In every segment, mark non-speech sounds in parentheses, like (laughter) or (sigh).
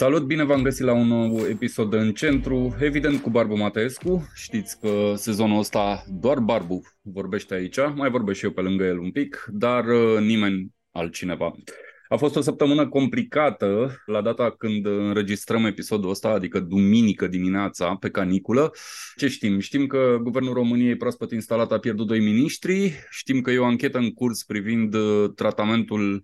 Salut, bine v-am găsit la un nou episod în centru, evident cu Barbu Mateescu. Știți că sezonul ăsta doar Barbu vorbește aici, mai vorbesc și eu pe lângă el un pic, dar uh, nimeni altcineva. A fost o săptămână complicată la data când înregistrăm episodul ăsta, adică duminică dimineața pe caniculă. Ce știm? Știm că Guvernul României proaspăt instalat a pierdut doi miniștri, știm că e o anchetă în curs privind uh, tratamentul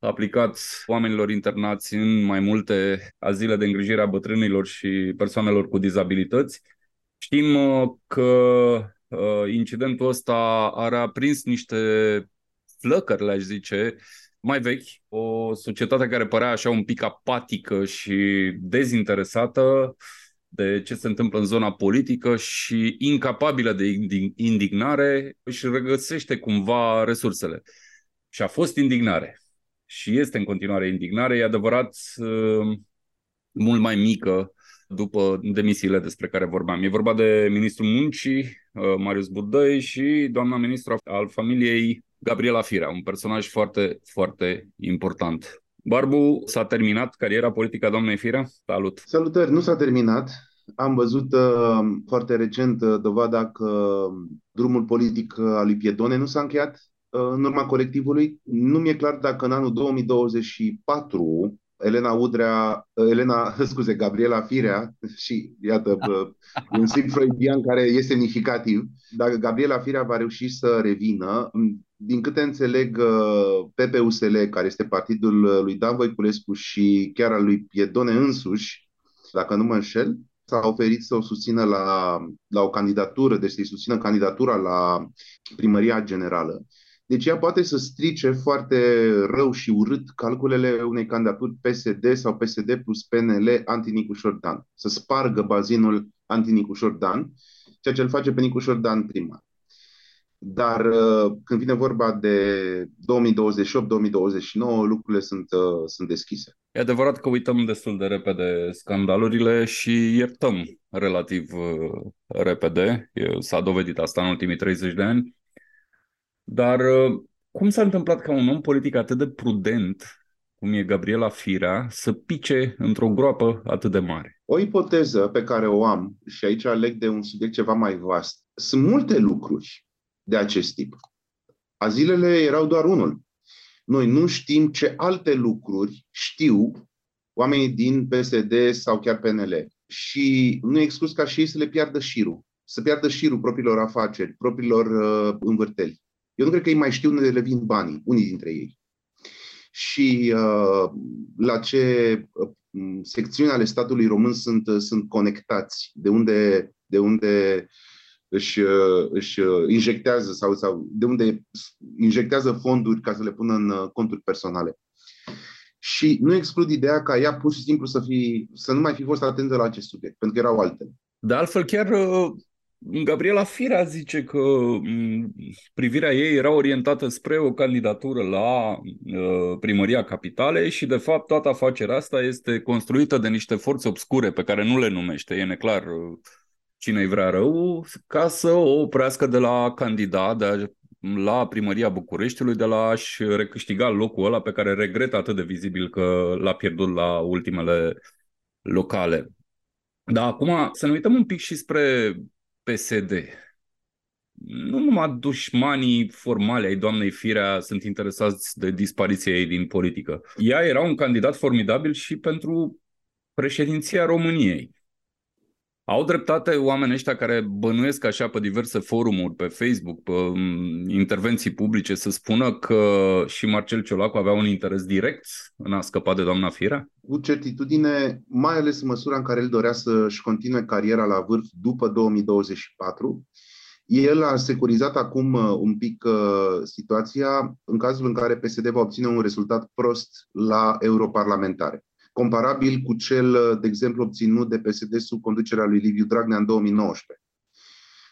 aplicat oamenilor internați în mai multe azile de îngrijire a bătrânilor și persoanelor cu dizabilități. Știm uh, că uh, incidentul ăsta a aprins niște flăcări, le-aș zice, mai vechi, o societate care părea așa un pic apatică și dezinteresată de ce se întâmplă în zona politică și incapabilă de indignare, își regăsește cumva resursele. Și a fost indignare și este în continuare indignare, e adevărat uh, mult mai mică după demisiile despre care vorbeam. E vorba de ministrul muncii, uh, Marius Burdăi, și doamna ministru al familiei, Gabriela Firea, un personaj foarte, foarte important. Barbu, s-a terminat cariera politică a doamnei Firea? Salut! Salutări! Nu s-a terminat. Am văzut uh, foarte recent uh, dovada că drumul politic al lui Piedone nu s-a încheiat în urma colectivului. Nu mi-e clar dacă în anul 2024 Elena Udrea, Elena, (laughs) scuze, Gabriela Firea, (laughs) și iată, (laughs) un simț freudian care e semnificativ, dacă Gabriela Firea va reuși să revină, din câte înțeleg, PPUSL, care este partidul lui Dan Voiculescu și chiar al lui Piedone însuși, dacă nu mă înșel, s-a oferit să o susțină la, la o candidatură, deci să-i susțină candidatura la primăria generală. Deci ea poate să strice foarte rău și urât calculele unei candidaturi PSD sau PSD plus PNL anti-Nicu Șordan. Să spargă bazinul anti-Nicu Șordan, ceea ce îl face pe Nicu Șordan primar. Dar uh, când vine vorba de 2028-2029, lucrurile sunt, uh, sunt deschise. E adevărat că uităm destul de repede scandalurile și iertăm relativ uh, repede. S-a dovedit asta în ultimii 30 de ani. Dar uh, cum s-a întâmplat ca un om politic atât de prudent, cum e Gabriela Firea, să pice într-o groapă atât de mare? O ipoteză pe care o am, și aici aleg de un subiect ceva mai vast, sunt multe lucruri de acest tip. Azilele erau doar unul. Noi nu știm ce alte lucruri știu oamenii din PSD sau chiar PNL. Și nu e exclus ca și ei să le piardă șirul. Să piardă șirul propriilor afaceri, propriilor uh, învârteli. Eu nu cred că ei mai știu unde le vin banii, unii dintre ei. Și uh, la ce uh, secțiuni ale statului român sunt, uh, sunt conectați, de unde, de unde își, uh, își uh, injectează sau, sau de unde injectează fonduri ca să le pună în uh, conturi personale. Și nu exclud ideea ca ea pur și simplu să, fi, să nu mai fi fost atentă la acest subiect, pentru că erau altele. De altfel, chiar Gabriela Firea zice că privirea ei era orientată spre o candidatură la uh, primăria capitale și de fapt toată afacerea asta este construită de niște forțe obscure pe care nu le numește, e neclar uh, cine îi vrea rău, ca să o oprească de la candidat de a, la primăria Bucureștiului de la a-și recâștiga locul ăla pe care regretă atât de vizibil că l-a pierdut la ultimele locale. Dar acum să ne uităm un pic și spre PSD. Nu numai dușmanii formale ai doamnei Firea sunt interesați de dispariția ei din politică. Ea era un candidat formidabil și pentru președinția României. Au dreptate oamenii ăștia care bănuiesc așa pe diverse forumuri, pe Facebook, pe um, intervenții publice, să spună că și Marcel Ciolacu avea un interes direct în a scăpa de doamna Firea? Cu certitudine, mai ales în măsura în care el dorea să-și continue cariera la vârf după 2024, el a securizat acum uh, un pic uh, situația în cazul în care PSD va obține un rezultat prost la europarlamentare comparabil cu cel, de exemplu, obținut de PSD sub conducerea lui Liviu Dragnea în 2019.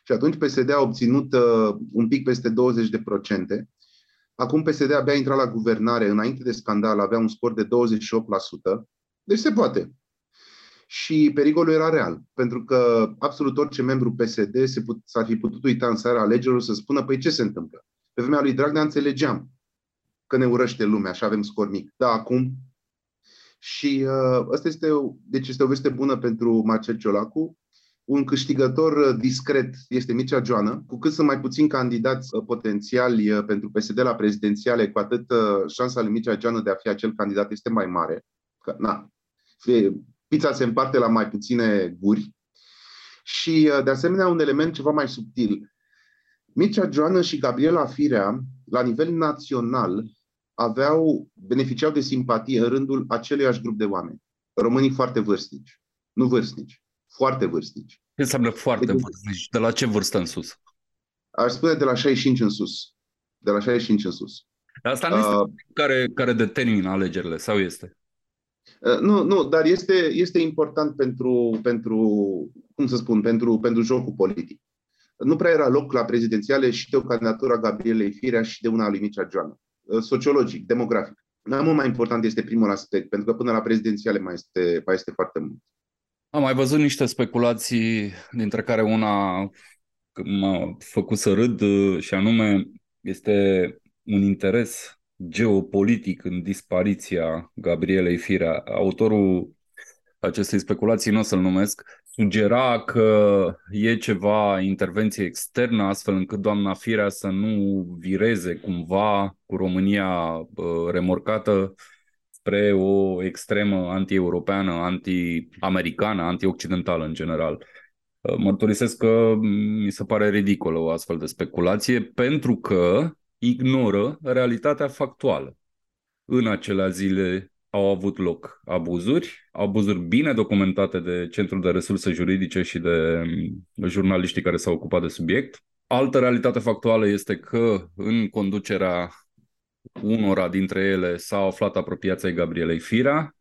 Și atunci PSD a obținut uh, un pic peste 20 de procente. Acum PSD abia a intrat la guvernare, înainte de scandal avea un scor de 28%, deci se poate. Și pericolul era real, pentru că absolut orice membru PSD se put, s-ar fi putut uita în seara alegerilor să spună, păi ce se întâmplă? Pe vremea lui Dragnea înțelegeam că ne urăște lumea și avem scor mic. Da, acum Și uh, asta este, deci este o veste bună pentru Marcel Ciolacu. Un câștigător uh, discret este Mircea Joană. Cu cât sunt mai puțini candidați uh, potențiali uh, pentru PSD la prezidențiale, cu atât șansa lui Mircea Joană de a fi acel candidat este mai mare. Că, na, pizza se împarte la mai puține guri. Și, de asemenea, un element ceva mai subtil. Mircea Joană și Gabriela Firea, la nivel național, aveau, beneficiau de simpatie în rândul aceluiași grup de oameni. Românii foarte vârstnici. Nu vârstnici, foarte vârstnici. Ce înseamnă foarte de, vârstnici? De la ce vârstă în sus? Aș spune de la 65 în sus. De la 65 în sus. Asta nu este uh, care, care determină alegerile, sau este? Uh, nu, nu, dar este, este important pentru, pentru, cum să spun, pentru, pentru jocul politic. Nu prea era loc la prezidențiale și de o candidatură a Gabrielei Firea și de una a lui Mircea Joană. Uh, sociologic, demografic. Dar mult mai important este primul aspect, pentru că până la prezidențiale mai este, mai este foarte mult. Am mai văzut niște speculații, dintre care una m-a făcut să râd, uh, și anume este un interes geopolitic în dispariția Gabrielei Firea. Autorul acestei speculații, nu o să-l numesc, sugera că e ceva intervenție externă, astfel încât doamna Firea să nu vireze cumva cu România remorcată spre o extremă anti-europeană, anti-americană, anti-occidentală în general. Mărturisesc că mi se pare ridicolă o astfel de speculație pentru că ignoră realitatea factuală. În acele zile au avut loc abuzuri, abuzuri bine documentate de Centrul de Resurse Juridice și de mm, jurnaliștii care s-au ocupat de subiect. Altă realitate factuală este că în conducerea unora dintre ele s-a aflat apropiația Gabrielei Firea.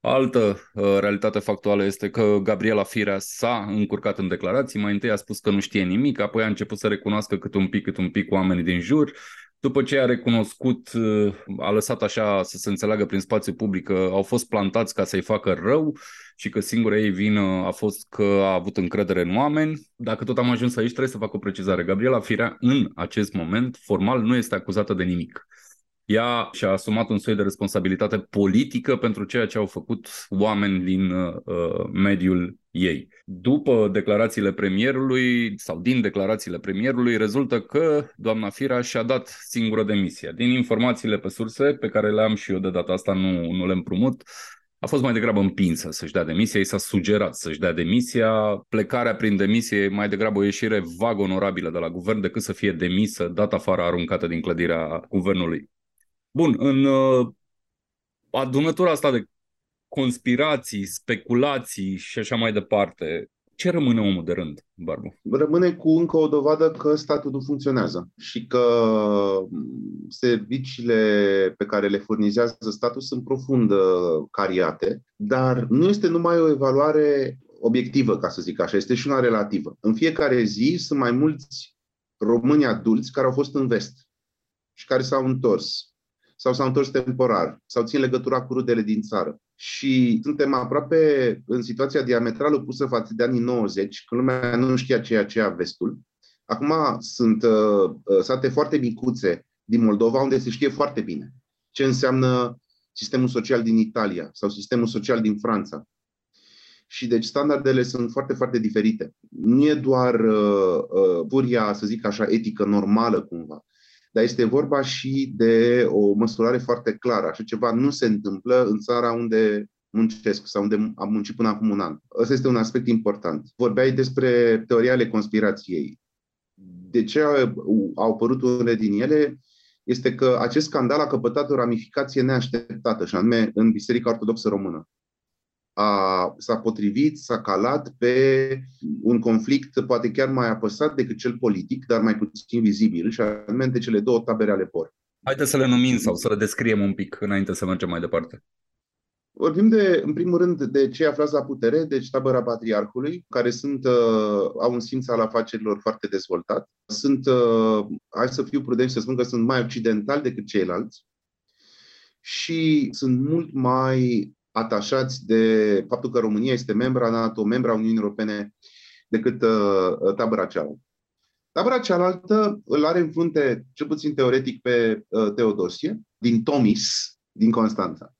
Altă uh, realitate factuală este că Gabriela Firea s-a încurcat în declarații. Mai întâi a spus că nu știe nimic, apoi a început să recunoască cât un pic, cât un pic oamenii din jur. După ce a recunoscut, uh, a lăsat așa să se înțeleagă prin spațiu public că au fost plantați ca să-i facă rău și că singura ei vină a fost că a avut încredere în oameni. Dacă tot am ajuns aici, trebuie să fac o precizare. Gabriela Firea, în acest moment, formal, nu este acuzată de nimic. Ea și-a asumat un soi de responsabilitate politică pentru ceea ce au făcut oameni din uh, mediul ei. După declarațiile premierului sau din declarațiile premierului rezultă că doamna Fira și-a dat singură demisia. Din informațiile pe surse pe care le am și eu de data asta nu, nu le împrumut, a fost mai degrabă împinsă să-și dea demisia, i s-a sugerat să-și dea demisia, plecarea prin demisie mai degrabă o ieșire vag onorabilă de la guvern decât să fie demisă, dat afară, aruncată din clădirea guvernului. Bun, în uh, adunătura asta de conspirații, speculații și așa mai departe, ce rămâne omul de rând, Barbu? Rămâne cu încă o dovadă că statul nu funcționează și că mm, serviciile pe care le furnizează statul sunt profund uh, cariate, dar nu este numai o evaluare obiectivă, ca să zic așa, este și una relativă. În fiecare zi sunt mai mulți români adulți care au fost în vest și care s-au întors sau s-au întors temporar sau țin legătura cu rudele din țară. Și suntem aproape în situația diametral opusă față de anii 90, când lumea nu știa ceea ce a vestul. Acum sunt uh, uh, sate foarte micuțe din Moldova, unde se știe foarte bine ce înseamnă sistemul social din Italia sau sistemul social din Franța. Și deci standardele sunt foarte, foarte diferite. Nu e doar uh, uh, puria, să zic așa, etică normală cumva, dar este vorba și de o măsurare foarte clară. Așa ceva nu se întâmplă în țara unde muncesc sau unde am muncit până acum un an. Ăsta este un aspect important. Vorbeai despre teoria ale conspirației. De ce au apărut unele din ele? Este că acest scandal a căpătat o ramificație neașteptată, și anume în Biserica Ortodoxă Română a, s-a potrivit, s-a calat pe un conflict poate chiar mai apăsat decât cel politic, dar mai puțin vizibil, și anume de cele două tabere ale POR. Haideți să le numim sau să le descriem un pic înainte să mergem mai departe. Vorbim de, în primul rând, de cei aflați la putere, deci tabăra patriarhului, care sunt, uh, au un simț al afacerilor foarte dezvoltat. Sunt, uh, hai să fiu prudent să spun că sunt mai occidentali decât ceilalți și sunt mult mai atașați de faptul că România este membra NATO, membra Uniunii Europene, decât uh, tabăra cealaltă. Tabăra cealaltă îl are în frunte, cel puțin teoretic, pe uh, Teodosie, din Tomis, din Constanța.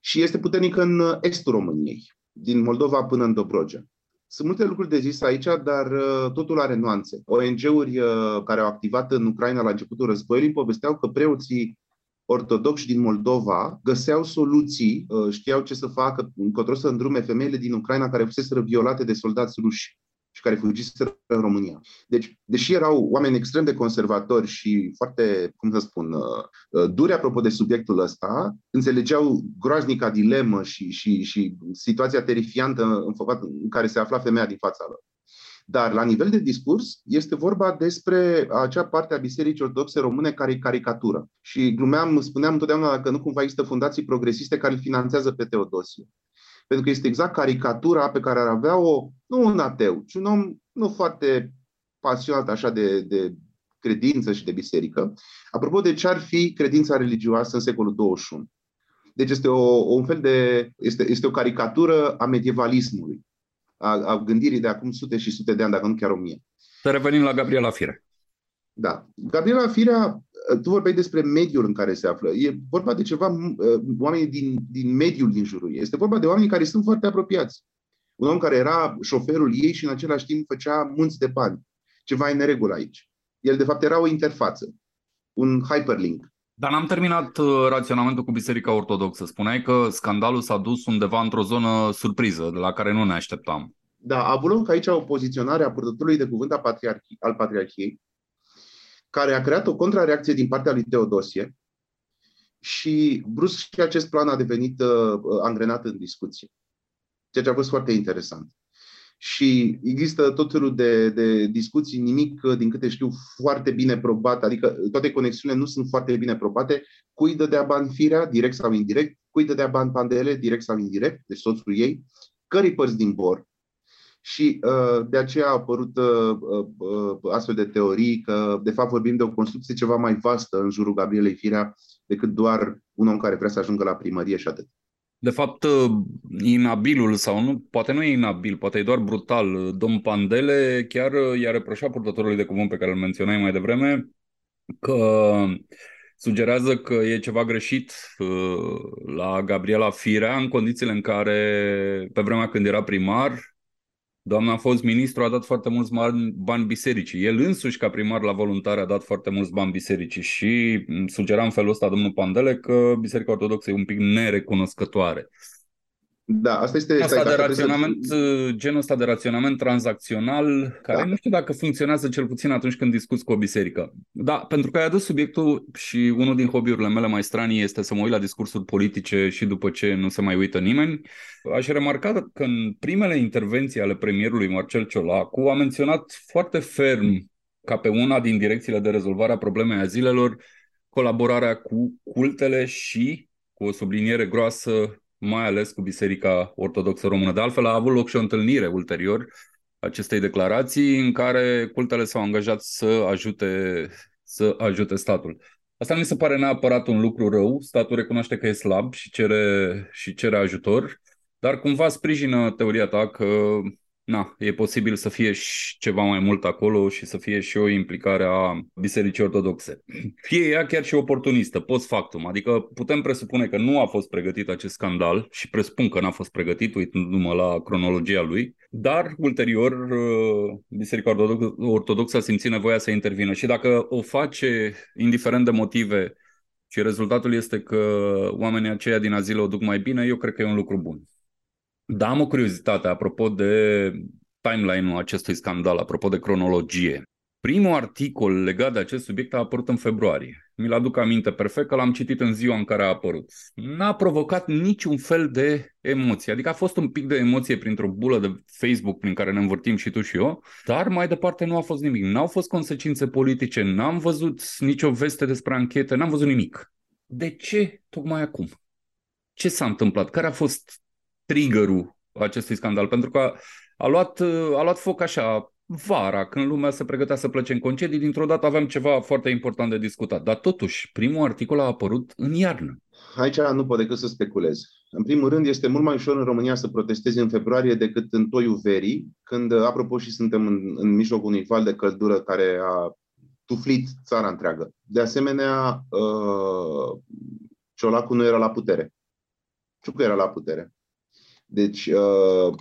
și este puternică în estul României, din Moldova până în Dobrogea. Sunt multe lucruri de zis aici, dar uh, totul are nuanțe. ONG-uri uh, care au activat în Ucraina la începutul războiului povesteau că preoții ortodoxi din Moldova găseau soluții, uh, știau ce să facă, încotro să îndrume femeile din Ucraina care fuseseră violate de soldați ruși și care fugiseră în România. Deci, deși erau oameni extrem de conservatori și foarte, cum să spun, uh, uh, duri apropo de subiectul ăsta, înțelegeau groaznica dilemă și, și, și situația terifiantă în, în care se afla femeia din fața lor. Dar la nivel de discurs este vorba despre acea parte a Bisericii Ortodoxe Române care e caricatură. Și glumeam, spuneam întotdeauna că nu cumva există fundații progresiste care îl finanțează pe Teodosie. Pentru că este exact caricatura pe care ar avea-o, nu un ateu, ci un om nu foarte pasionat așa de, de credință și de biserică. Apropo de ce ar fi credința religioasă în secolul 21. Deci este o, un fel de. Este, este o caricatură a medievalismului, a, a gândirii de acum sute și sute de ani, dacă nu chiar o mie. Să revenim la Gabriela Fire. Da. Gabriela Firea, tu vorbeai despre mediul în care se află. E vorba de ceva, uh, oameni din, din mediul din jurul ei. Este vorba de oameni care sunt foarte apropiați. Un om care era șoferul ei și în același timp făcea munți de bani. Ceva în neregulă aici. El, de fapt, era o interfață, un hyperlink. Dar n-am terminat uh, raționamentul cu Biserica Ortodoxă. Spuneai că scandalul s-a dus undeva într-o zonă surpriză, de la care nu ne așteptam. Da, a avut loc aici o poziționare a purtătorului de cuvânt a patriarhi- al Patriarhiei, care a creat o contrareacție din partea lui Teodosie și brusc și acest plan a devenit uh, angrenat în discuție. Ceea ce a fost foarte interesant. Și există tot felul de, de discuții, nimic, uh, din câte știu, foarte bine probat, adică toate conexiunile nu sunt foarte bine probate. Cui dădea bani firea, direct sau indirect, cui dădea bani pandele, direct sau indirect, deci soțul ei, cărei părți din bor, și uh, de aceea a apărut uh, uh, astfel de teorii că, de fapt, vorbim de o construcție ceva mai vastă în jurul Gabrielei Firea decât doar un om care vrea să ajungă la primărie și atât. De fapt, uh, inabilul sau nu, poate nu e inabil, poate e doar brutal. Domn Pandele chiar uh, i-a reproșat purtătorului de cuvânt pe care îl menționai mai devreme că sugerează că e ceva greșit uh, la Gabriela Firea în condițiile în care, pe vremea când era primar, Doamna a fost ministru, a dat foarte mulți bani, bani bisericii. El însuși, ca primar la voluntare, a dat foarte mulți bani bisericii și sugera în felul ăsta domnul Pandele că Biserica Ortodoxă e un pic nerecunoscătoare. Da, asta este... Asta de raționament, să... genul ăsta de raționament tranzacțional, care da. nu știu dacă funcționează cel puțin atunci când discuți cu o biserică. Da, pentru că ai adus subiectul și unul din hobby-urile mele mai stranii este să mă uit la discursuri politice și după ce nu se mai uită nimeni. Aș remarca că în primele intervenții ale premierului Marcel Ciolacu a menționat foarte ferm ca pe una din direcțiile de rezolvare a problemei azilelor colaborarea cu cultele și, cu o subliniere groasă, mai ales cu Biserica Ortodoxă Română. De altfel, a avut loc și o întâlnire ulterior acestei declarații în care cultele s-au angajat să ajute, să ajute statul. Asta nu mi se pare neapărat un lucru rău. Statul recunoaște că e slab și cere, și cere ajutor, dar cumva sprijină teoria ta că na, e posibil să fie și ceva mai mult acolo și să fie și o implicare a Bisericii Ortodoxe. Fie (clears throat) ea chiar și oportunistă, post factum, adică putem presupune că nu a fost pregătit acest scandal și presupun că n-a fost pregătit, uitându-mă la cronologia lui, dar ulterior uh, Biserica Ortodoxă a simțit nevoia să intervină și dacă o face indiferent de motive și rezultatul este că oamenii aceia din azil o duc mai bine, eu cred că e un lucru bun. Da, am o curiozitate apropo de timeline-ul acestui scandal, apropo de cronologie. Primul articol legat de acest subiect a apărut în februarie. Mi-l aduc aminte perfect că l-am citit în ziua în care a apărut. N-a provocat niciun fel de emoție. Adică a fost un pic de emoție printr-o bulă de Facebook prin care ne învârtim și tu și eu, dar mai departe nu a fost nimic. N-au fost consecințe politice, n-am văzut nicio veste despre anchete, n-am văzut nimic. De ce tocmai acum? Ce s-a întâmplat? Care a fost triggerul acestui scandal, pentru că a luat, a luat foc așa vara, când lumea se pregătea să plece în concedii, dintr-o dată aveam ceva foarte important de discutat. Dar totuși, primul articol a apărut în iarnă. Aici nu pot decât să speculez. În primul rând, este mult mai ușor în România să protestezi în februarie decât în toiul verii, când, apropo, și suntem în, în mijlocul unui val de căldură care a tuflit țara întreagă. De asemenea, uh, Ciolacu nu era la putere Ciucă era la putere. Deci uh,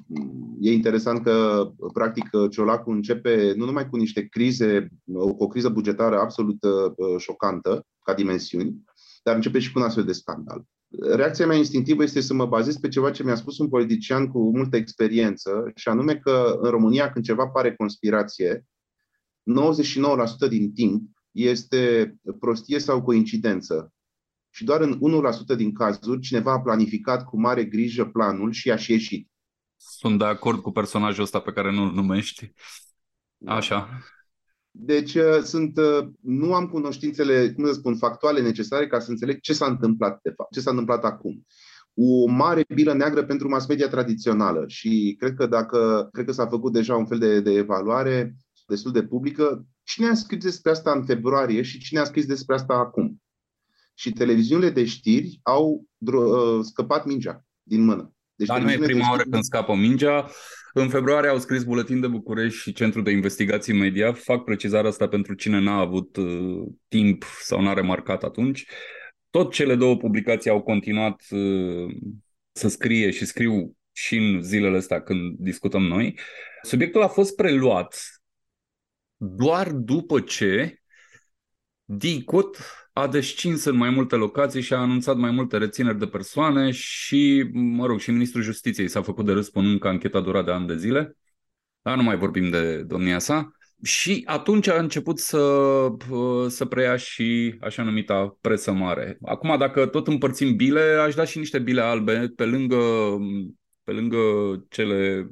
e interesant că, practic, Ciolacu începe nu numai cu niște crize, cu o criză bugetară absolut uh, șocantă ca dimensiuni, dar începe și cu un astfel de scandal. Reacția mea instinctivă este să mă bazez pe ceva ce mi-a spus un politician cu multă experiență, și anume că în România, când ceva pare conspirație, 99% din timp este prostie sau coincidență și doar în 1% din cazuri cineva a planificat cu mare grijă planul și a și ieșit. Sunt de acord cu personajul ăsta pe care nu-l numești. Da. Așa. Deci uh, sunt, uh, nu am cunoștințele, cum să spun, factuale necesare ca să înțeleg ce s-a întâmplat de fapt, ce s-a întâmplat acum. O mare bilă neagră pentru mass media tradițională și cred că dacă, cred că s-a făcut deja un fel de, de evaluare destul de publică, cine a scris despre asta în februarie și cine a scris despre asta acum? Și televiziunile de știri au uh, scăpat mingea din mână. Deci Dar nu e prima oară când scapă mingea. În februarie au scris Buletin de București și Centrul de Investigații Media. Fac precizarea asta pentru cine n-a avut uh, timp sau n-a remarcat atunci. Tot cele două publicații au continuat uh, să scrie și scriu și în zilele astea când discutăm noi. Subiectul a fost preluat doar după ce DICOT a descins în mai multe locații și a anunțat mai multe rețineri de persoane și, mă rog, și Ministrul Justiției s-a făcut de râs spunând că ancheta dura de ani de zile. Dar nu mai vorbim de domnia sa. Și atunci a început să, să preia și așa numita presă mare. Acum, dacă tot împărțim bile, aș da și niște bile albe pe lângă, pe lângă cele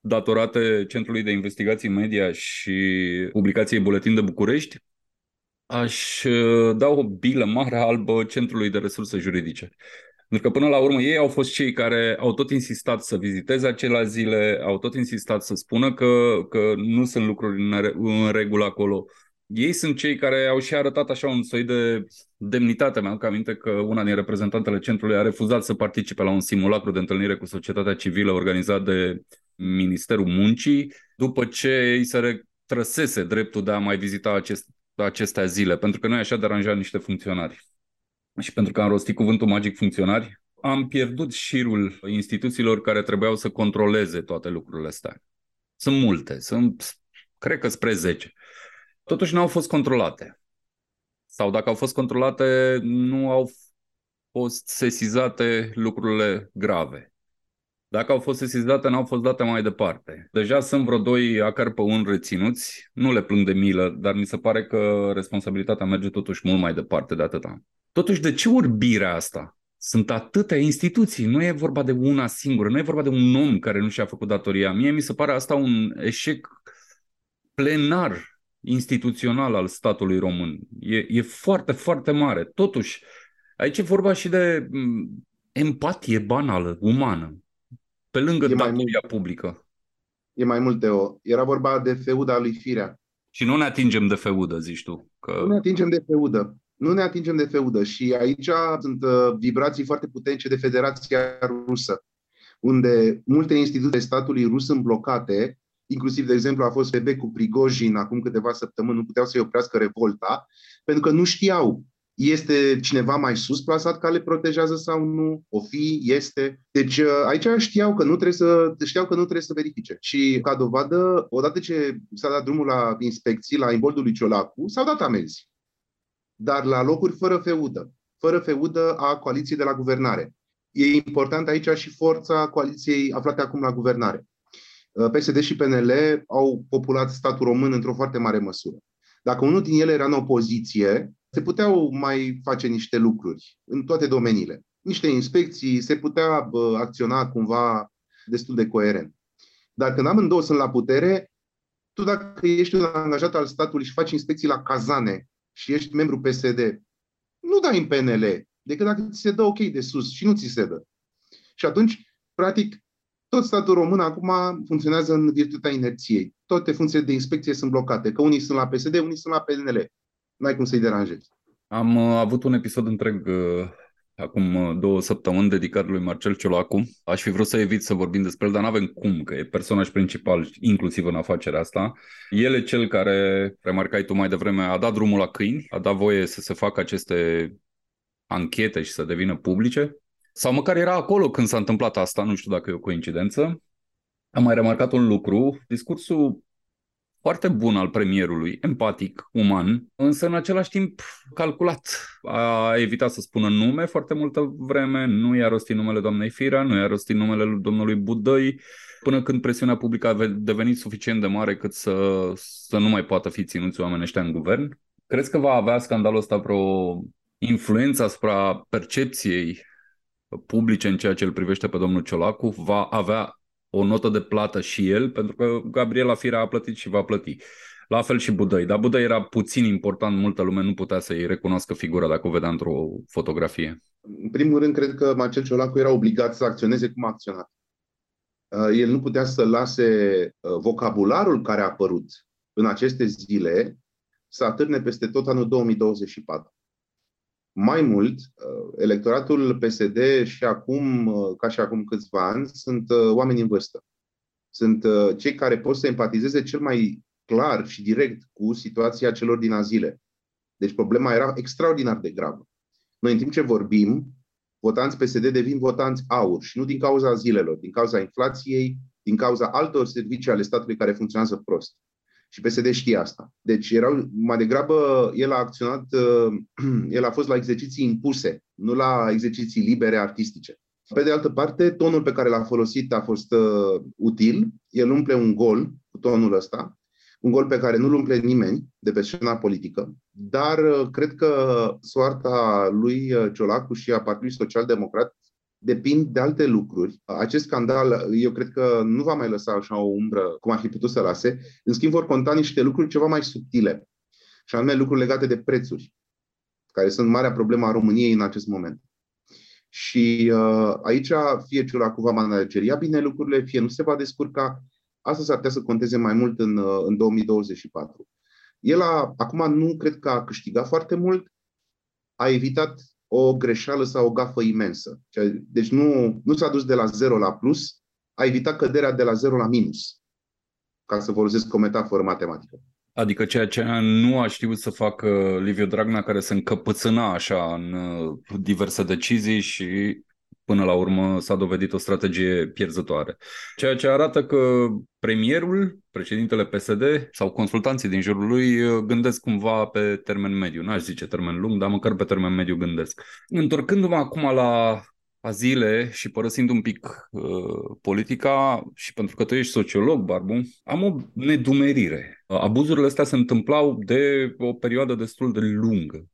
datorate Centrului de Investigații Media și publicației Buletin de București, aș uh, da o bilă mare albă Centrului de Resurse Juridice. Pentru că până la urmă ei au fost cei care au tot insistat să viziteze acele zile, au tot insistat să spună că, că nu sunt lucruri în, în regulă acolo. Ei sunt cei care au și arătat așa un soi de demnitate. Mi-am aminte că una din reprezentantele centrului a refuzat să participe la un simulacru de întâlnire cu societatea civilă organizat de Ministerul Muncii, după ce îi se retrăsese dreptul de a mai vizita acest acestea zile, pentru că noi așa deranjat niște funcționari. Și pentru că am rostit cuvântul magic funcționari, am pierdut șirul instituțiilor care trebuiau să controleze toate lucrurile astea. Sunt multe, sunt, cred că spre 10. Totuși nu au fost controlate. Sau dacă au fost controlate, nu au fost sesizate lucrurile grave. Dacă au fost sesizate, n-au fost date mai departe. Deja sunt vreo doi acar pe un reținuți, nu le plâng de milă, dar mi se pare că responsabilitatea merge totuși mult mai departe de atâta. Totuși, de ce urbirea asta? Sunt atâtea instituții, nu e vorba de una singură, nu e vorba de un om care nu și-a făcut datoria. Mie mi se pare asta un eșec plenar instituțional al statului român. E, e foarte, foarte mare. Totuși, aici e vorba și de mm, empatie banală, umană pe lângă e datoria mai publică. E mai mult, o. Era vorba de feuda lui Firea. Și nu ne atingem de feudă, zici tu. Că... Nu ne atingem de feudă. Nu ne atingem de feudă. Și aici sunt uh, vibrații foarte puternice de Federația Rusă, unde multe instituții statului rus sunt blocate, inclusiv, de exemplu, a fost PB cu Prigojin acum câteva săptămâni, nu puteau să-i oprească revolta, pentru că nu știau este cineva mai sus plasat care le protejează sau nu? O fi, este. Deci uh, aici știau că nu trebuie să, știau că nu trebuie să verifice. Și ca dovadă, odată ce s-a dat drumul la inspecții, la imboldul lui Ciolacu, s-au dat amenzi. Dar la locuri fără feudă. Fără feudă a coaliției de la guvernare. E important aici și forța coaliției aflate acum la guvernare. Uh, PSD și PNL au populat statul român într-o foarte mare măsură. Dacă unul din ele era în opoziție, se puteau mai face niște lucruri în toate domeniile. Niște inspecții, se putea bă, acționa cumva destul de coerent. Dar când amândouă sunt la putere, tu dacă ești un angajat al statului și faci inspecții la cazane și ești membru PSD, nu dai în PNL, decât dacă ți se dă ok de sus și nu ți se dă. Și atunci, practic, tot statul român acum funcționează în virtutea inerției. Toate funcțiile de inspecție sunt blocate, că unii sunt la PSD, unii sunt la PNL n-ai cum să-i deranjezi. Am uh, avut un episod întreg uh, acum uh, două săptămâni dedicat lui Marcel Ciolacu. Aș fi vrut să evit să vorbim despre el, dar nu avem cum, că e personaj principal inclusiv în afacerea asta. El e cel care, remarcai tu mai devreme, a dat drumul la câini, a dat voie să se facă aceste anchete și să devină publice. sau măcar era acolo când s-a întâmplat asta, nu știu dacă e o coincidență, am mai remarcat un lucru, discursul foarte bun al premierului, empatic, uman, însă în același timp calculat. A evitat să spună nume foarte multă vreme, nu i-a rostit numele doamnei Firea, nu i-a rostit numele domnului Budăi, până când presiunea publică a devenit suficient de mare cât să, să nu mai poată fi ținuți oamenii ăștia în guvern. Crezi că va avea scandalul ăsta vreo influență asupra percepției publice în ceea ce îl privește pe domnul Ciolacu? Va avea o notă de plată și el, pentru că Gabriela Firea a plătit și va plăti. La fel și Budăi. Dar Budăi era puțin important, multă lume nu putea să-i recunoască figura dacă o vedea într-o fotografie. În primul rând, cred că Marcel Ciolacu era obligat să acționeze cum a acționat. Uh, el nu putea să lase uh, vocabularul care a apărut în aceste zile să atârne peste tot anul 2024. Mai mult, uh, electoratul PSD și acum, uh, ca și acum câțiva ani, sunt uh, oameni în vârstă. Sunt cei care pot să empatizeze cel mai clar și direct cu situația celor din azile. Deci problema era extraordinar de gravă. Noi, în timp ce vorbim, votanți PSD devin votanți aur și nu din cauza zilelor, din cauza inflației, din cauza altor servicii ale statului care funcționează prost. Și PSD știe asta. Deci erau, mai degrabă, el a acționat, uh, (clears throat) el a fost la exerciții impuse, nu la exerciții libere artistice. Pe de altă parte, tonul pe care l-a folosit a fost uh, util. El umple un gol cu tonul ăsta, un gol pe care nu-l umple nimeni de pe scena politică, dar uh, cred că soarta lui uh, Ciolacu și a Partidului Social Democrat depind de alte lucruri. Acest scandal, eu cred că nu va mai lăsa așa o umbră cum ar fi putut să lase. În schimb, vor conta niște lucruri ceva mai subtile, și anume lucruri legate de prețuri, care sunt marea problemă a României în acest moment. Și uh, aici fie Ciuracu va manageria bine lucrurile, fie nu se va descurca. Asta s-ar putea să conteze mai mult în, uh, în 2024. El a, acum nu cred că a câștigat foarte mult, a evitat o greșeală sau o gafă imensă. Deci nu, nu s-a dus de la 0 la plus, a evitat căderea de la 0 la minus, ca să folosesc o metaforă matematică. Adică ceea ce nu a știut să facă Liviu Dragnea, care se încăpățâna așa în uh, diverse decizii și până la urmă s-a dovedit o strategie pierzătoare. Ceea ce arată că premierul, președintele PSD sau consultanții din jurul lui uh, gândesc cumva pe termen mediu. N-aș zice termen lung, dar măcar pe termen mediu gândesc. Întorcându-mă acum la azile și părăsind un pic uh, politica și pentru că tu ești sociolog, Barbu, am o nedumerire. Abuzurile astea se întâmplau de o perioadă destul de lungă.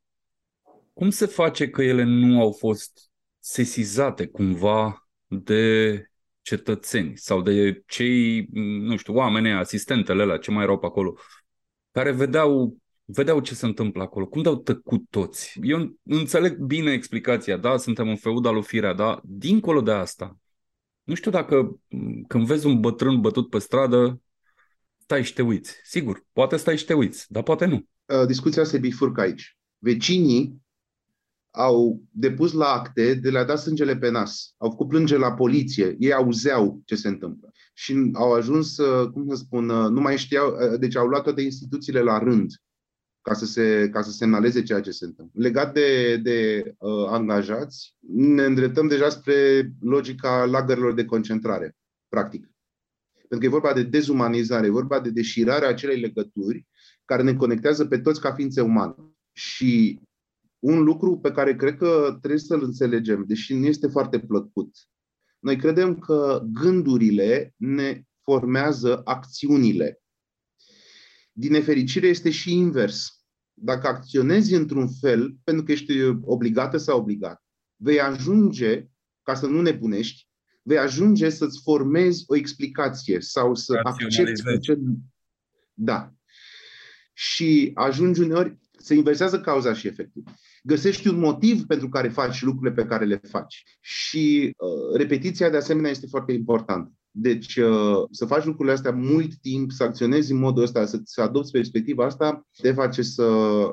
Cum se face că ele nu au fost sesizate cumva de cetățeni sau de cei, nu știu, oameni, asistentele la ce mai erau pe acolo, care vedeau, vedeau ce se întâmplă acolo. Cum de-au tăcut toți? Eu înțeleg bine explicația, da, suntem în feudalul lui Firea, da, dincolo de asta, nu știu dacă când vezi un bătrân bătut pe stradă, stai și te uiți. Sigur, poate stai și te uiți, dar poate nu. Uh, discuția se bifurcă aici. Vecinii au depus la acte de le-a dat sângele pe nas. Au făcut plângere la poliție. Ei auzeau ce se întâmplă. Și au ajuns, cum să spun, nu mai știau, deci au luat toate instituțiile la rând ca să, se, ca să semnaleze ceea ce se întâmplă. Legat de, de uh, angajați, ne îndreptăm deja spre logica lagărilor de concentrare, practic. Pentru că e vorba de dezumanizare, e vorba de deșirarea acelei legături care ne conectează pe toți ca ființe umane. Și un lucru pe care cred că trebuie să-l înțelegem, deși nu este foarte plăcut. Noi credem că gândurile ne formează acțiunile. Din nefericire este și invers. Dacă acționezi într-un fel, pentru că ești obligată sau obligat, vei ajunge, ca să nu nebunești, vei ajunge să-ți formezi o explicație sau să accepti ce... Da. Și ajungi uneori, se inversează cauza și efectul găsești un motiv pentru care faci lucrurile pe care le faci. Și uh, repetiția, de asemenea, este foarte importantă. Deci, uh, să faci lucrurile astea mult timp, să acționezi în modul ăsta, să, să adopți perspectiva asta, te face să,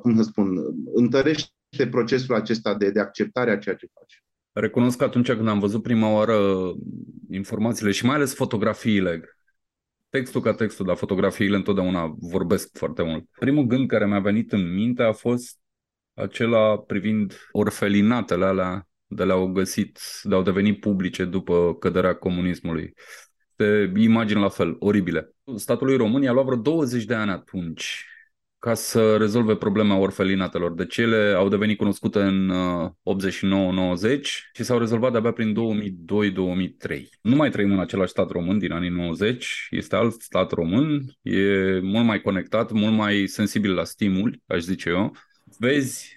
cum să spun, întărește procesul acesta de, de acceptare a ceea ce faci. Recunosc că atunci când am văzut prima oară informațiile și mai ales fotografiile, textul ca textul, dar fotografiile întotdeauna vorbesc foarte mult. Primul gând care mi-a venit în minte a fost acela privind orfelinatele alea de le-au găsit, de au devenit publice după căderea comunismului. De imagini la fel, oribile. Statului român i-a luat vreo 20 de ani atunci ca să rezolve problema orfelinatelor. Deci ele au devenit cunoscute în 89-90 și s-au rezolvat de-abia prin 2002-2003. Nu mai trăim în același stat român din anii 90, este alt stat român, e mult mai conectat, mult mai sensibil la stimuli, aș zice eu. Vezi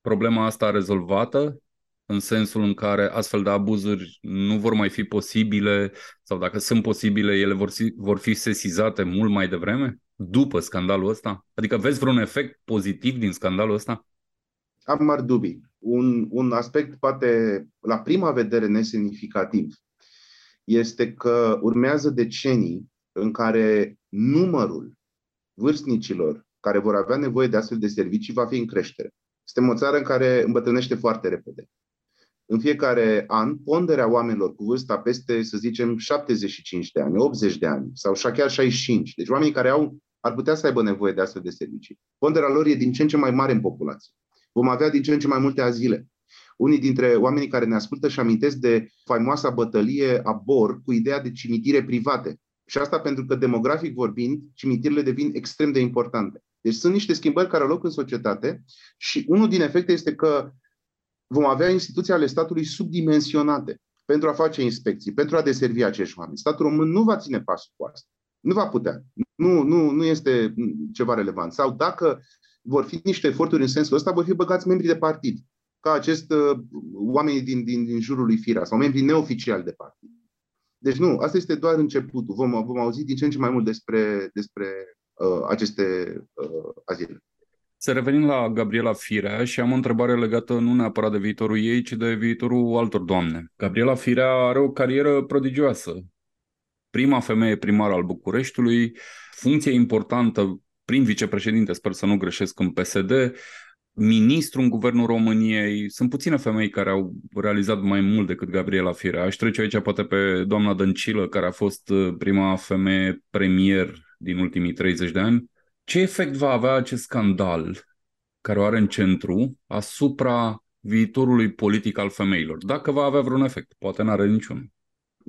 problema asta rezolvată în sensul în care astfel de abuzuri nu vor mai fi posibile sau dacă sunt posibile, ele vor fi, vor fi sesizate mult mai devreme? După scandalul ăsta? Adică vezi vreun efect pozitiv din scandalul ăsta? Am mari dubii. Un, un aspect poate la prima vedere nesemnificativ este că urmează decenii în care numărul vârstnicilor care vor avea nevoie de astfel de servicii va fi în creștere. Suntem o țară în care îmbătrânește foarte repede. În fiecare an, ponderea oamenilor cu vârsta peste, să zicem, 75 de ani, 80 de ani sau chiar 65, deci oamenii care au ar putea să aibă nevoie de astfel de servicii. Ponderea lor e din ce în ce mai mare în populație. Vom avea din ce în ce mai multe azile. Unii dintre oamenii care ne ascultă și amintesc de faimoasa bătălie a Bor cu ideea de cimitire private. Și asta pentru că, demografic vorbind, cimitirele devin extrem de importante. Deci sunt niște schimbări care au loc în societate și unul din efecte este că vom avea instituții ale statului subdimensionate pentru a face inspecții, pentru a deservi acești oameni. Statul român nu va ține pasul cu asta. Nu va putea. Nu, nu, nu este ceva relevant. Sau dacă vor fi niște eforturi în sensul ăsta, vor fi băgați membri de partid, ca acest uh, oamenii din, din, din jurul lui Fira sau membrii neoficiali de partid. Deci nu, asta este doar începutul. Vom, vom auzi din ce în ce mai mult despre, despre uh, aceste uh, azile. Să revenim la Gabriela Firea și am o întrebare legată nu neapărat de viitorul ei, ci de viitorul altor doamne. Gabriela Firea are o carieră prodigioasă prima femeie primară al Bucureștiului, funcție importantă prin vicepreședinte, sper să nu greșesc, în PSD, ministru în guvernul României. Sunt puține femei care au realizat mai mult decât Gabriela Firea. Aș trece aici poate pe doamna Dăncilă, care a fost uh, prima femeie premier din ultimii 30 de ani. Ce efect va avea acest scandal care o are în centru asupra viitorului politic al femeilor? Dacă va avea vreun efect, poate n-are niciun.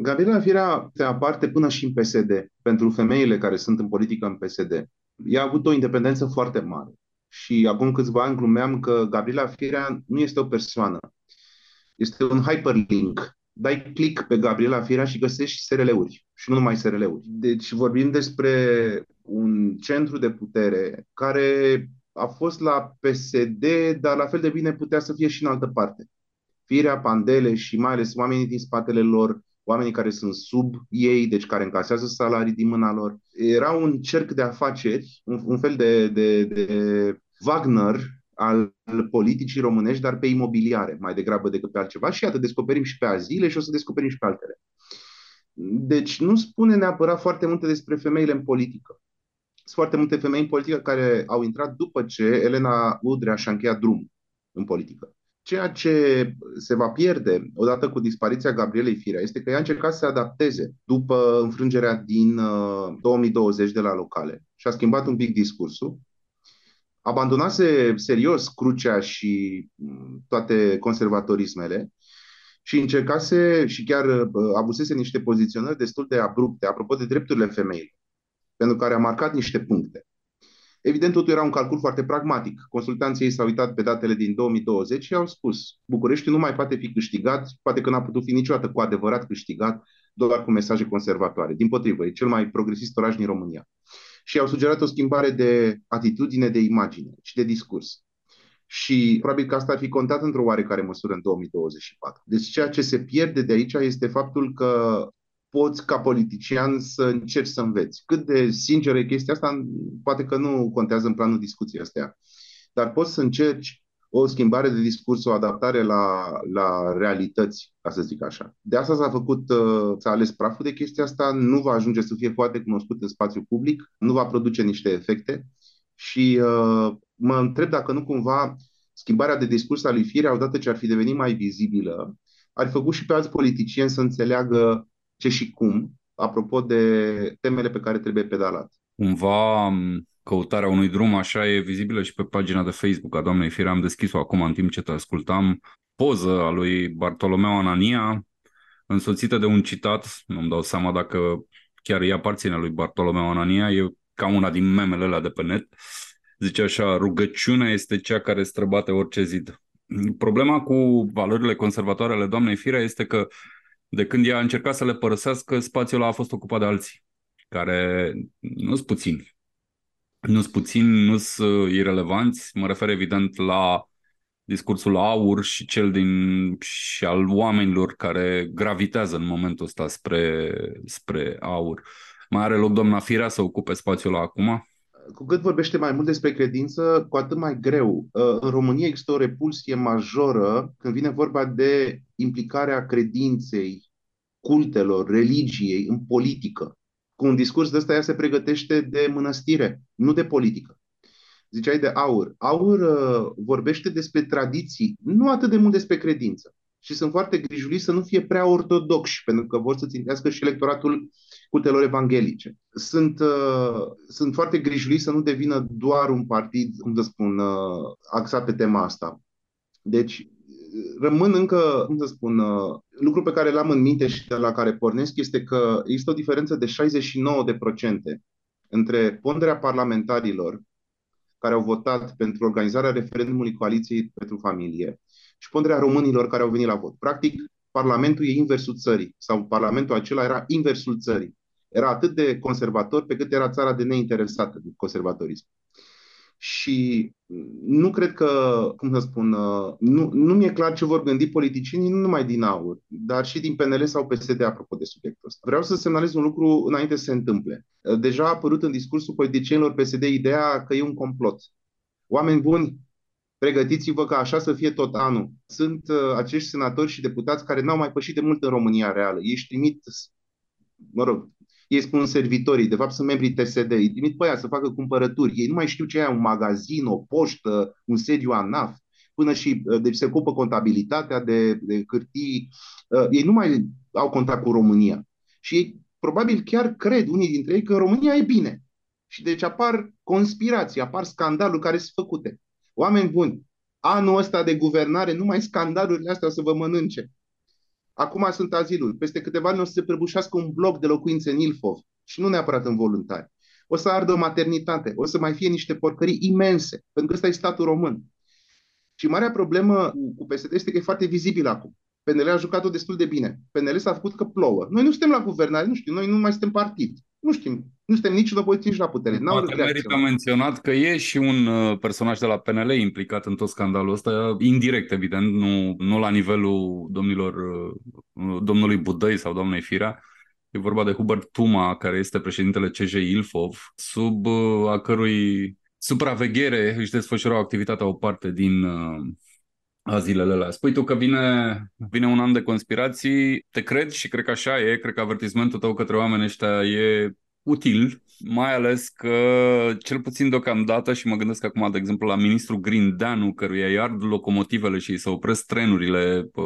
Gabriela Firea se aparte până și în PSD, pentru femeile care sunt în politică în PSD. Ea a avut o independență foarte mare. Și acum câțiva ani glumeam că Gabriela Firea nu este o persoană. Este un hyperlink. Dai click pe Gabriela Firea și găsești SRL-uri. Și nu numai SRL-uri. Deci vorbim despre un centru de putere care a fost la PSD, dar la fel de bine putea să fie și în altă parte. Firea, Pandele și mai ales oamenii din spatele lor oamenii care sunt sub ei, deci care încasează salarii din mâna lor. Era un cerc de afaceri, un, un fel de, de, de Wagner al politicii românești, dar pe imobiliare, mai degrabă decât pe altceva. Și iată, descoperim și pe azile și o să descoperim și pe altele. Deci nu spune neapărat foarte multe despre femeile în politică. Sunt foarte multe femei în politică care au intrat după ce Elena Udrea și-a încheiat drum în politică. Ceea ce se va pierde odată cu dispariția Gabrielei Firea este că ea a încercat să se adapteze după înfrângerea din 2020 uh, de la locale și a schimbat un pic discursul. Abandonase serios crucea și mm, toate conservatorismele și încercase și chiar uh, avusese niște poziționări destul de abrupte apropo de drepturile femeilor, pentru care a marcat niște puncte. Evident, totul era un calcul foarte pragmatic. Consultanții ei s-au uitat pe datele din 2020 și au spus București nu mai poate fi câștigat, poate că n-a putut fi niciodată cu adevărat câștigat doar cu mesaje conservatoare. Din potrivă, e cel mai progresist oraș din România. Și au sugerat o schimbare de atitudine, de imagine și de discurs. Și probabil că asta ar fi contat într-o oarecare măsură în 2024. Deci ceea ce se pierde de aici este faptul că poți ca politician să încerci să înveți. Cât de sinceră e chestia asta, poate că nu contează în planul discuției astea, dar poți să încerci o schimbare de discurs, o adaptare la, la realități, ca să zic așa. De asta s-a făcut, uh, s-a ales praful de chestia asta, nu va ajunge să fie foarte cunoscut în spațiu public, nu va produce niște efecte și uh, mă întreb dacă nu cumva schimbarea de discurs a lui Firea, odată ce ar fi devenit mai vizibilă, ar fi făcut și pe alți politicieni să înțeleagă ce și cum, apropo de temele pe care trebuie pedalat. Cumva căutarea unui drum așa e vizibilă și pe pagina de Facebook a doamnei Firea. Am deschis-o acum în timp ce te ascultam. poză a lui Bartolomeu Anania, însoțită de un citat, nu-mi dau seama dacă chiar îi aparține lui Bartolomeu Anania, e ca una din memele alea de pe net, zice așa, rugăciunea este cea care străbate orice zid. Problema cu valorile conservatoare ale doamnei Firea este că de când ea a încercat să le părăsească, spațiul ăla a fost ocupat de alții, care nu sunt puțini. Nu sunt puțini, nu sunt irrelevanți. Mă refer evident la discursul aur și cel din și al oamenilor care gravitează în momentul ăsta spre, spre aur. Mai are loc doamna Firea să ocupe spațiul ăla acum? Cu cât vorbește mai mult despre credință, cu atât mai greu. Uh, în România există o repulsie majoră când vine vorba de implicarea credinței, cultelor, religiei în politică. Cu un discurs de ăsta ea se pregătește de mănăstire, nu de politică ziceai de aur. Aur uh, vorbește despre tradiții, nu atât de mult despre credință. Și sunt foarte grijuli să nu fie prea ortodoxi, pentru că vor să țintească și electoratul cultelor evanghelice. Sunt, uh, sunt foarte grijuli să nu devină doar un partid, cum să spun, uh, axat pe tema asta. Deci, rămân încă, cum să spun, uh, lucru pe care l-am în minte și de la care pornesc este că există o diferență de 69% între ponderea parlamentarilor care au votat pentru organizarea referendumului Coaliției pentru Familie și ponderea românilor care au venit la vot. Practic, Parlamentul e inversul țării sau Parlamentul acela era inversul țării. Era atât de conservator pe cât era țara de neinteresată de conservatorism. Și nu cred că, cum să spun, uh, nu, nu mi-e clar ce vor gândi politicienii, nu numai din AUR, dar și din PNL sau PSD, apropo de subiectul ăsta. Vreau să semnalez un lucru înainte să se întâmple. Uh, deja a apărut în discursul politicienilor PSD ideea că e un complot. Oameni buni, pregătiți-vă ca așa să fie tot anul. Sunt uh, acești senatori și deputați care n-au mai pășit de mult în România reală. Ei își trimit, mă rog, ei spun servitorii, de fapt sunt membrii TSD, îi trimit pe aia să facă cumpărături. Ei nu mai știu ce e un magazin, o poștă, un sediu ANAF, până și, uh, deci se ocupă contabilitatea de, de hârtii. Uh, ei nu mai au contact cu România. Și ei probabil chiar cred, unii dintre ei, că România e bine. Și deci apar conspirații, apar scandaluri care sunt făcute. Oameni buni, anul ăsta de guvernare, numai scandalurile astea o să vă mănânce. Acum sunt azilul. Peste câteva ani o să se prăbușească un bloc de locuințe în Ilfov și nu neapărat în voluntari. O să ardă o maternitate, o să mai fie niște porcării imense, pentru că ăsta e statul român. Și marea problemă cu PSD este că e foarte vizibil acum. PNL a jucat-o destul de bine. PNL s-a făcut că plouă. Noi nu suntem la guvernare, nu știu, noi nu mai suntem partid. Nu știm, nu suntem nici în opoziție, nici la putere. N-au Poate merită menționat că e și un uh, personaj de la PNL implicat în tot scandalul ăsta, indirect, evident, nu, nu la nivelul domnilor, uh, domnului Budăi sau doamnei Firea. E vorba de Hubert Tuma, care este președintele CJ Ilfov, sub uh, a cărui supraveghere își desfășura activitatea o parte din a zilele alea. Spui tu că vine, vine un an de conspirații, te cred și cred că așa e, cred că avertismentul tău către oamenii ăștia e util, mai ales că cel puțin deocamdată și mă gândesc acum de exemplu la ministrul Grindeanu căruia îi ard locomotivele și îi se opresc trenurile pe,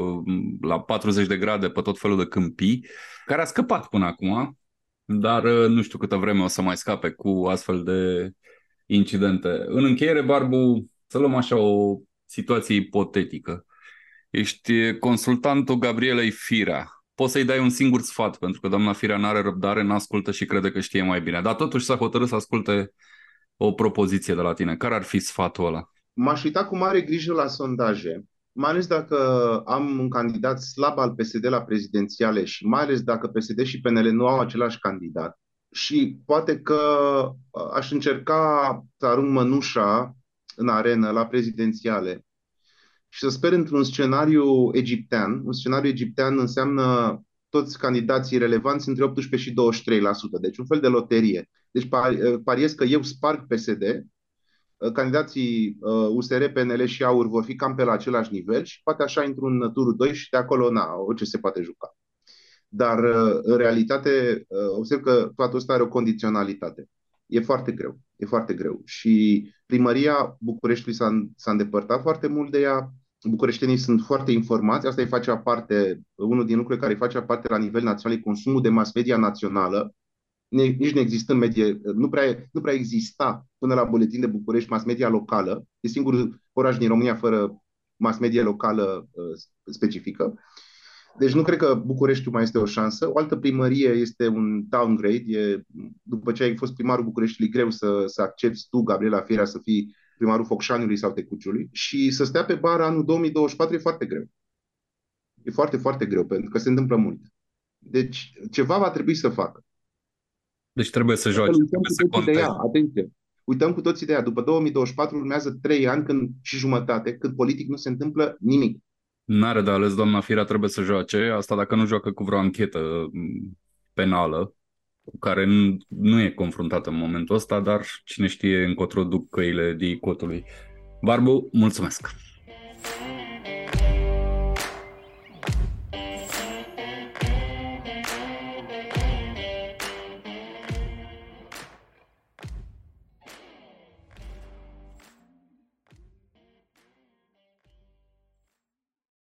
la 40 de grade pe tot felul de câmpii, care a scăpat până acum, dar nu știu câtă vreme o să mai scape cu astfel de incidente. În încheiere, Barbu, să luăm așa o situație ipotetică. Ești consultantul Gabrielei Firea. Poți să-i dai un singur sfat, pentru că doamna Firea nu are răbdare, nu ascultă și crede că știe mai bine. Dar totuși s-a hotărât să asculte o propoziție de la tine. Care ar fi sfatul ăla? M-aș uita cu mare grijă la sondaje, mai ales dacă am un candidat slab al PSD la prezidențiale și mai ales dacă PSD și PNL nu au același candidat. Și poate că aș încerca să arunc mănușa în arenă la prezidențiale și să sper într-un scenariu egiptean. Un scenariu egiptean înseamnă toți candidații relevanți între 18 și 23%, deci un fel de loterie. Deci pariez că eu sparg PSD, candidații USR, PNL și AUR vor fi cam pe la același nivel și poate așa într-un turul 2 și de acolo, na, orice se poate juca. Dar, în realitate, observ că toată asta are o condiționalitate. E foarte greu, e foarte greu. Și primăria Bucureștiului s-a, s-a îndepărtat foarte mult de ea, bucureștenii sunt foarte informați, asta îi face parte, unul din lucrurile care îi face parte la nivel național, e consumul de mass media națională, nici nu există medie, nu prea, nu prea exista până la buletin de București mass media locală, e singurul oraș din România fără mass media locală specifică. Deci nu cred că Bucureștiul mai este o șansă. O altă primărie este un downgrade. E, după ce ai fost primarul Bucureștiului, greu să, să accepti tu, Gabriela Fiera, să fii primarul Focșaniului sau Tecuciului și să stea pe bar anul 2024 e foarte greu. E foarte, foarte greu, pentru că se întâmplă mult. Deci ceva va trebui să facă. Deci trebuie să joace, trebuie să conteze. Atenție. Uităm cu toții de ea. După 2024 urmează trei ani când, și jumătate, când politic nu se întâmplă nimic. N-are de ales, doamna Firea trebuie să joace. Asta dacă nu joacă cu vreo anchetă mm, penală, cu care nu e confruntată în momentul ăsta, dar cine știe încotro duc căile de cotului. Barbu, mulțumesc!